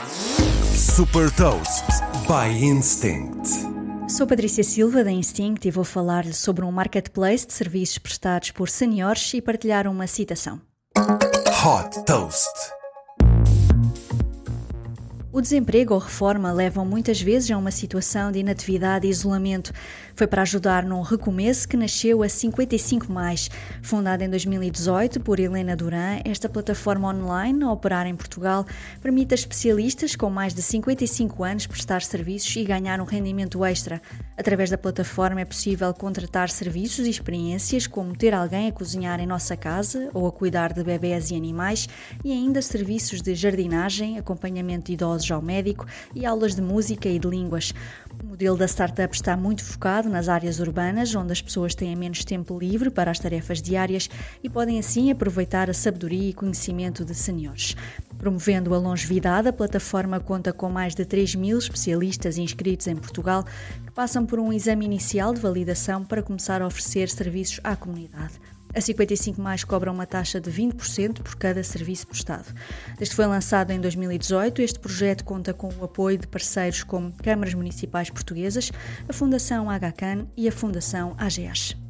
Super Toast by Instinct. Sou Patrícia Silva da Instinct e vou falar-lhe sobre um marketplace de serviços prestados por seniores e partilhar uma citação. Hot Toast. O desemprego ou reforma levam muitas vezes a uma situação de inatividade e isolamento. Foi para ajudar num recomeço que nasceu a 55 mais. Fundada em 2018 por Helena Duran, esta plataforma online a operar em Portugal permite a especialistas com mais de 55 anos prestar serviços e ganhar um rendimento extra. Através da plataforma é possível contratar serviços e experiências como ter alguém a cozinhar em nossa casa ou a cuidar de bebés e animais e ainda serviços de jardinagem, acompanhamento de idosos ao médico e aulas de música e de línguas. O modelo da startup está muito focado nas áreas urbanas, onde as pessoas têm menos tempo livre para as tarefas diárias e podem assim aproveitar a sabedoria e conhecimento de senhores. Promovendo a longevidade, a plataforma conta com mais de 3 mil especialistas inscritos em Portugal que passam por um exame inicial de validação para começar a oferecer serviços à comunidade. A 55 Mais cobra uma taxa de 20% por cada serviço prestado. Que foi lançado em 2018, este projeto conta com o apoio de parceiros como câmaras municipais portuguesas, a Fundação HCAN e a Fundação AGS.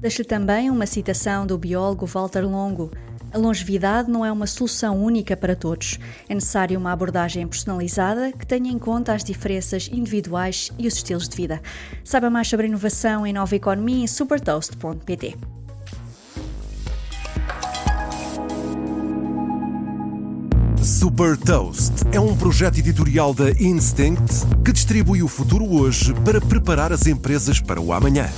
Deixo-lhe também uma citação do biólogo Walter Longo. A longevidade não é uma solução única para todos. É necessário uma abordagem personalizada que tenha em conta as diferenças individuais e os estilos de vida. Saiba mais sobre inovação e nova economia em supertoast.pt. Super Toast é um projeto editorial da Instinct que distribui o futuro hoje para preparar as empresas para o amanhã.